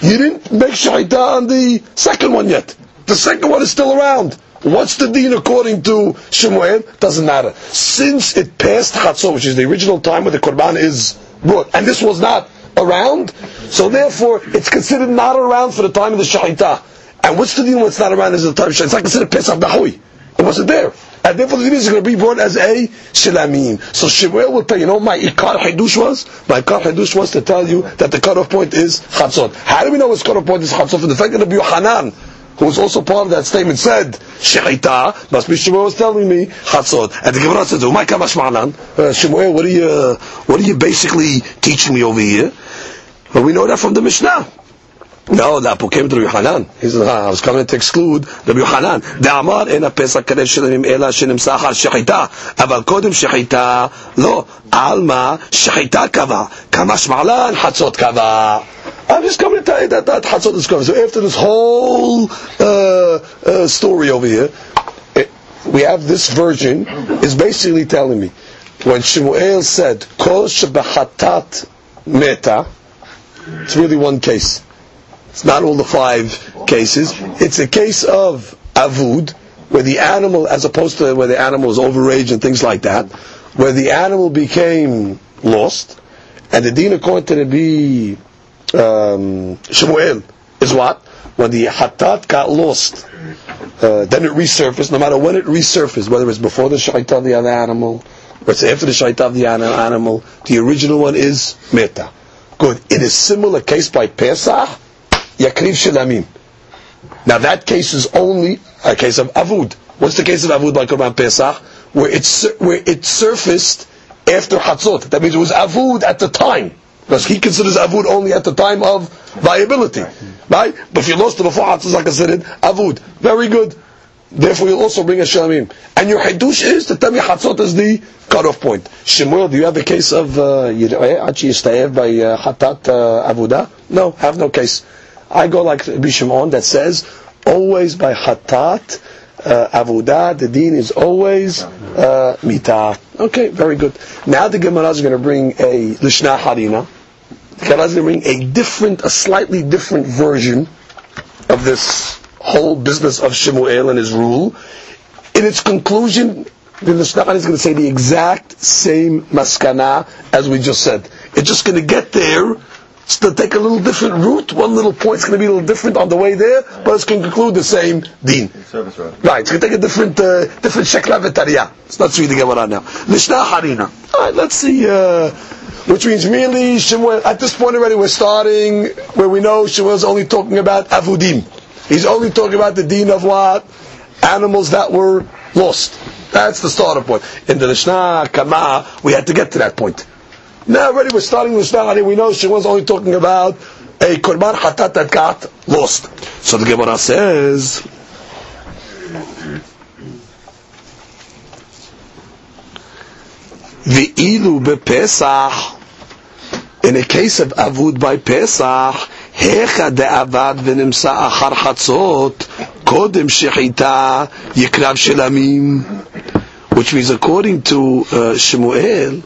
You didn't make shahita on the second one yet. The second one is still around. What's the deen according to Shemuel? Doesn't matter. Since it passed Chatzot, which is the original time where the Korban is brought, and this was not around, so therefore it's considered not around for the time of the Shahita. And what's the deen when it's not around is the time of the Shahita? It's not considered Pesach Nahui. Wasn't there. And therefore the is going to be brought as a Shilamim. So Shemuel will tell you, know my Ikar Hidush was? My Ikar Hidush was to tell you that the cutoff point is Chatzot. How do we know his cutoff point is Chatzot? For the fact that Rabbi Yohanan, who was also part of that statement, said, Shechita, must be Shemuel was telling me, Chatzot. And the Gemara says, oh my Kamash Ma'anan, uh, Shemuel, what are you, what are you basically teaching me over here? Well, we know that from the Mishnah. No, the Apu came to Rabbi Yohanan. He said, ah, I was coming to exclude Rabbi Yohanan. Amar in a קרב kadesh ימים אלא שנמצא sahar shechita. אבל kodim shechita. לא, alma shechita kava. כמשמע לן חצות kava. I'm just coming to tell you that, that Hatzot is coming. So after this whole uh, uh, story over here, it, we have this version is basically telling me when Shmuel said, Kol shebachatat meta, it's really one case. It's not all the five cases. It's a case of avud, where the animal, as opposed to where the animal was overaged and things like that, where the animal became lost, and the din according to the be um, is what? When the hatat got lost, uh, then it resurfaced, no matter when it resurfaced, whether it's before the shaita of the other animal, or it's after the shaita of the animal, the original one is meta. Good. In a similar case by Pesach, Yakriv Shilamim. Now that case is only a case of Avud. What's the case of Avud by Korban Pesach? Where it, where it surfaced after Hatzot. That means it was Avud at the time. Because he considers Avud only at the time of viability. Right? But if you lost it before Hatzot, like I said, Avud. Very good. Therefore, you'll also bring a Shamim. And your Hidush is to tell me Hatzot is the cutoff point. Shemuel, do you have a case of uh, Achi Yistayev by uh, Hatat uh, Avuda? No, have no case. I go like Bishimon that says, always by Hatat uh, Avuda, the deen is always uh, Mita. Okay, very good. Now the Gemara is going to bring a Lishna Harina. The Gemara is going to bring a different, a slightly different version of this whole business of Shemuel and his rule. In its conclusion, the Mishnah is going to say the exact same maskana as we just said. It's just going to get there. To take a little different route. One little point is going to be a little different on the way there, but it's going to conclude the same deen. Right, it's going to take a different uh, different shekla v'tariya. It's not read the Gemara now. Mishnah harina. All right, let's see. Uh, which means really, Shemuel, at this point already we're starting where we know Shemuel's only talking about avudim. He's only talking about the deen of what? Animals that were lost. That's the starter point. In the Mishnah Kama, we had to get to that point. Now already we're starting with Shnani, we know she was only talking about a Korban Hatat that got lost. So the Gemara says... Ve'ilu bepesach. In a case of avud by pesach, hecha de'avad v'nimsa achar chatzot, kodem shechita yikrav shelamim. Which means according to uh, Shemuel,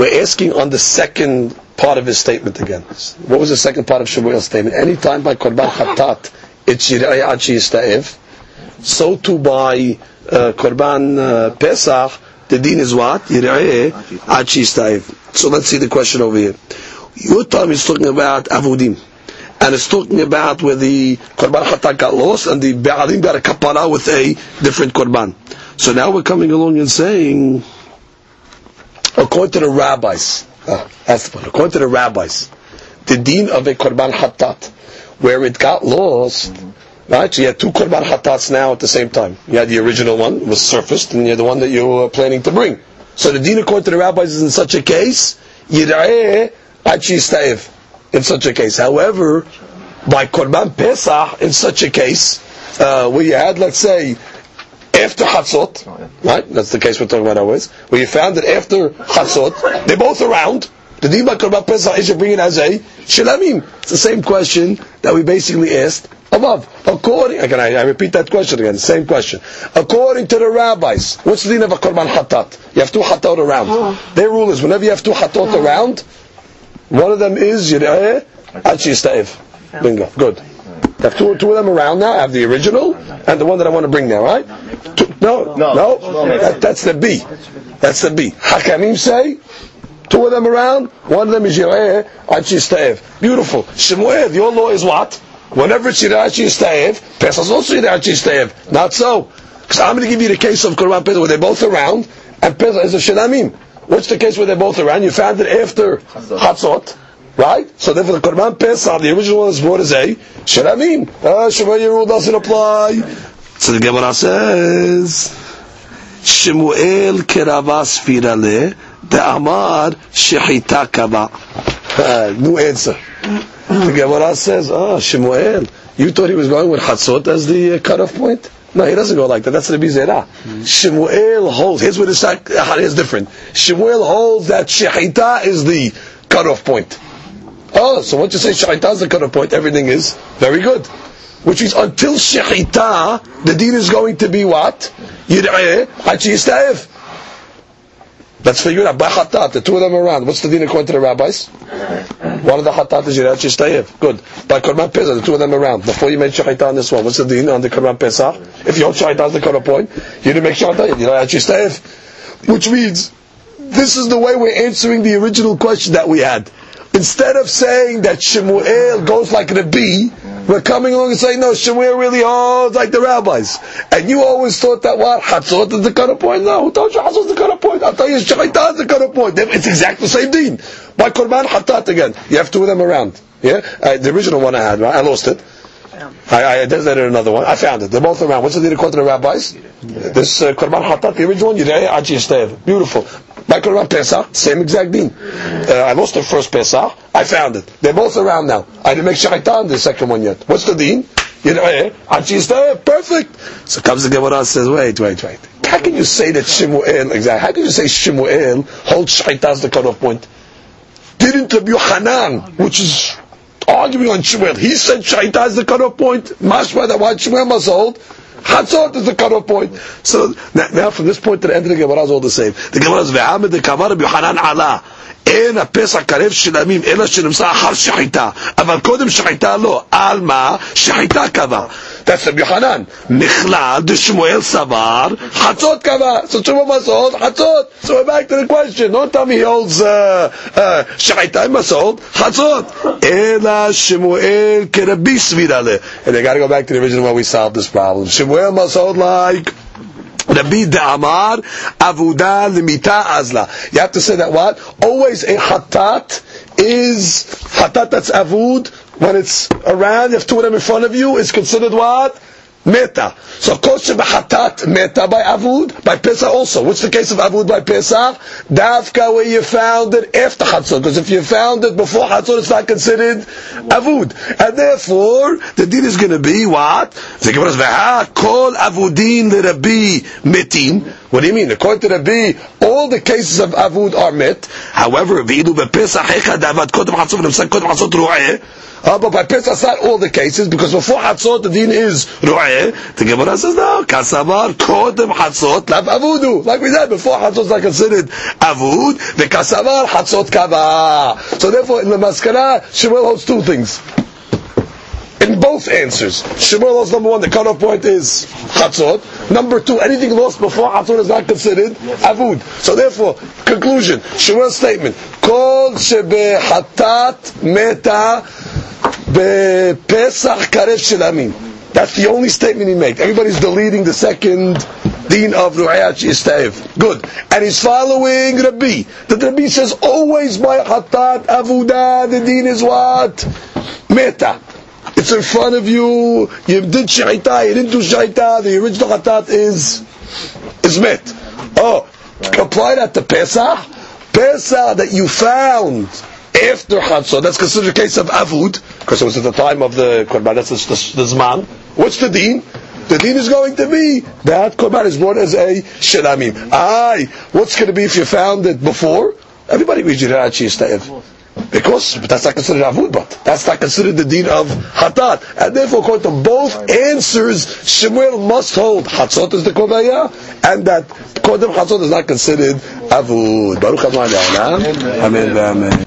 we're asking on the second part of his statement again. What was the second part of Shemuel's statement? Anytime by Korban Khatat, it's Yirei Achi Yista'ev. So too by uh, Korban uh, Pesach, the deen is what? Yirei Achi Yista'ev. So let's see the question over here. Your time is talking about Avudim and it's talking about where the korban chatat got lost and the ba'alim got a kapara with a different korban. So now we're coming along and saying, according to the rabbis, uh, that's the point, according to the rabbis, the deen of a korban hatat, where it got lost, mm-hmm. right? So you had two korban hatats now at the same time. You had the original one, was surfaced, and you had the one that you were planning to bring. So the deen according to the rabbis is in such a case, yira'eh achi in such a case. However, by Korban Pesach, in such a case, uh, where you had, let's say, after Chatzot, oh, right? That's the case we're talking about always. Where you found that after Chatzot, they're both around. The Dima Korban Pesach is you bring it as a Shilamim. It's the same question that we basically asked above. According, again, I, I repeat that question again, same question. According to the rabbis, what's the din of a Korban Hatat? You have two Hatot around. Oh. Their rule is whenever you have two Hatot oh. Uh-huh. around, one of them is Yireh Achi Bingo. Good. I have two, two of them around now. I have the original and the one that I want to bring now, right? Two, no, no, no. That, that's the B. That's the B. Hakamim say, two of them around, one of them is Yireh Achistaev. Beautiful. Shemuel, your law is what? Whenever it's Yireh Achistaev, is also Yireh Achistaev. Not so. Because I'm going to give you the case of Korban Pesach where they're both around, and Pesach is a Shilamim. What's the case where they're both around? You found it after Chatzot. Right? So therefore the Korban Pesach, the original one is brought as a Shilamim. Uh, Shemuel rule doesn't apply. So the Gemara says, Shemuel kerava sfirale, the Amar shechita kava. (laughs) New answer. The Gemara says, oh, Shemuel, you thought he was going with Chatzot as the uh, cutoff point? No, he doesn't go like that. That's the Bizera. Mm-hmm. Shemuel holds, here's where the is different. Shemuel holds that Shechita is the cutoff point. Oh, so once you say Shechita is the cutoff point, everything is very good. Which means until Shechita, the deed is going to be what? Yir'eh, Hachi Yistayev. Let's figure out. By Hatat, the two of them around. What's the din according to the rabbis? One of the Hatat is Yirat Yistayev. Good. By Korban Pesach, the two of them around. Before you made Shechita on this one, what's the din on the Korban Pesach? If you hold Shechita as the cutoff point, you didn't make Shechita, you Yirat Yistayev. Which means, this is the way we're answering the original question that we had. Instead of saying that Shemuel goes like the bee, we're coming along and saying, no, Shemuel really holds like the rabbis. And you always thought that what? Hatzot is the cut point? No, who told you Hatzot is the cut point? I'll tell you Shechita is the cut point. It's exactly the same deen. By Korban Hatat again. You have two of them around. Yeah? Uh, the original one I had, right? I lost it. I, I designated another one. I found it. They're both around. What's the according to the rabbis? This uh, Korban Hatat, the original one, Yirei Achi Beautiful. By Korban Pesach, same exact deen. Uh, I lost the first Pesach. I found it. They're both around now. I didn't make Shaitan the second one yet. What's the deen? Yirei Achi Perfect. So comes the Gemara and says, wait, wait, wait. How can you say that Shemuel, exactly, how can you say Shemuel holds Shaitan as the cutoff point? Didn't Rabbi Yohanan, which is arguing on Shmuel. He said Shaita is the cutoff point. Mashma that why Shmuel must hold. Chatzot is the cutoff point. So now, from this point to the end of the Gemara is all the same. The Gemara is ve'amid the kavar Yohanan Allah. אין הפסח קרב של עמים, אלא שנמצא אחר שחיטה. אבל קודם שחיטה לא. על מה? שחיטה קבע. That's Rabbi Yohanan. Michlal de Shmuel Savar. Chatzot kava. So Shmuel must hold Chatzot. So we're back to the question. Don't tell me he holds uh, uh, Shaitai must hold Chatzot. Ela Shmuel kerabi svirale. And they got to go back to the original where we solved this problem. Shmuel must hold like Rabbi Da'amar Avuda Limita Azla. You have to say that what? Always a hatat is hatat that's avud when it's around. You have two of them in front of you. it's considered what? Meta. So kosher b'chatat meta by avud by Pesach also. What's the case of avud by Pesach? Davka where you found it after Chatzot. Because if you found it before Chatzot, it's not considered avud. And therefore, the deed is going to be what? The Gemara says, kol avudin l'Rabbi metim. What do you mean? According to Rabbi, all the cases of avud are met. However, v'ilu b'Pesach echad avad kodem Chatzot v'nemsak kodem Chatzot ru'eh. Uh, but by Pesach, not all the cases, because before Hatzot, the deen is Ru'eh. The Gemara says, no, Kasavar, Kodem Hatzot, Lav Avudu. Like we said, before Hatzot is not considered Avud, the Kasavar, Hatzot Kava. So therefore, in the Maskara, Shemuel holds two things. In both answers, Shemuel lost number one, the cutoff point is Chatzot. Number two, anything lost before Chatzot is not considered Avud. So therefore, conclusion, Shemuel's statement, Kol Shebe Hatat Meta Pesach Karev Shilamim. That's the only statement he makes. Everybody's deleting the second deen of Ru'ayat Yistayev. Good. And he's following Rabbi. The Rabbi says always by Hatat Avudah, the deen is what? Meta. It's in front of you. You did Shaita, you didn't do Shaita. The original Hatat is, is met. Oh, apply that to Pesach. Pesach that you found after Chatzot, that's considered a case of Avud, because it was at the time of the Korban, that's the, the, the Zman. What's the deen? The deen is going to be that Korban is brought as a Shelamim. Aye, what's going to be if you found it before? Everybody reads Yirachi Yistayev. Because that's not considered avud, but that's not considered the deen of hatat, and therefore, according to both answers, Shemuel must hold hatzot is the kovaya, and that kodem hatzot is not considered avud. Baruch Amen. Amen. Amen.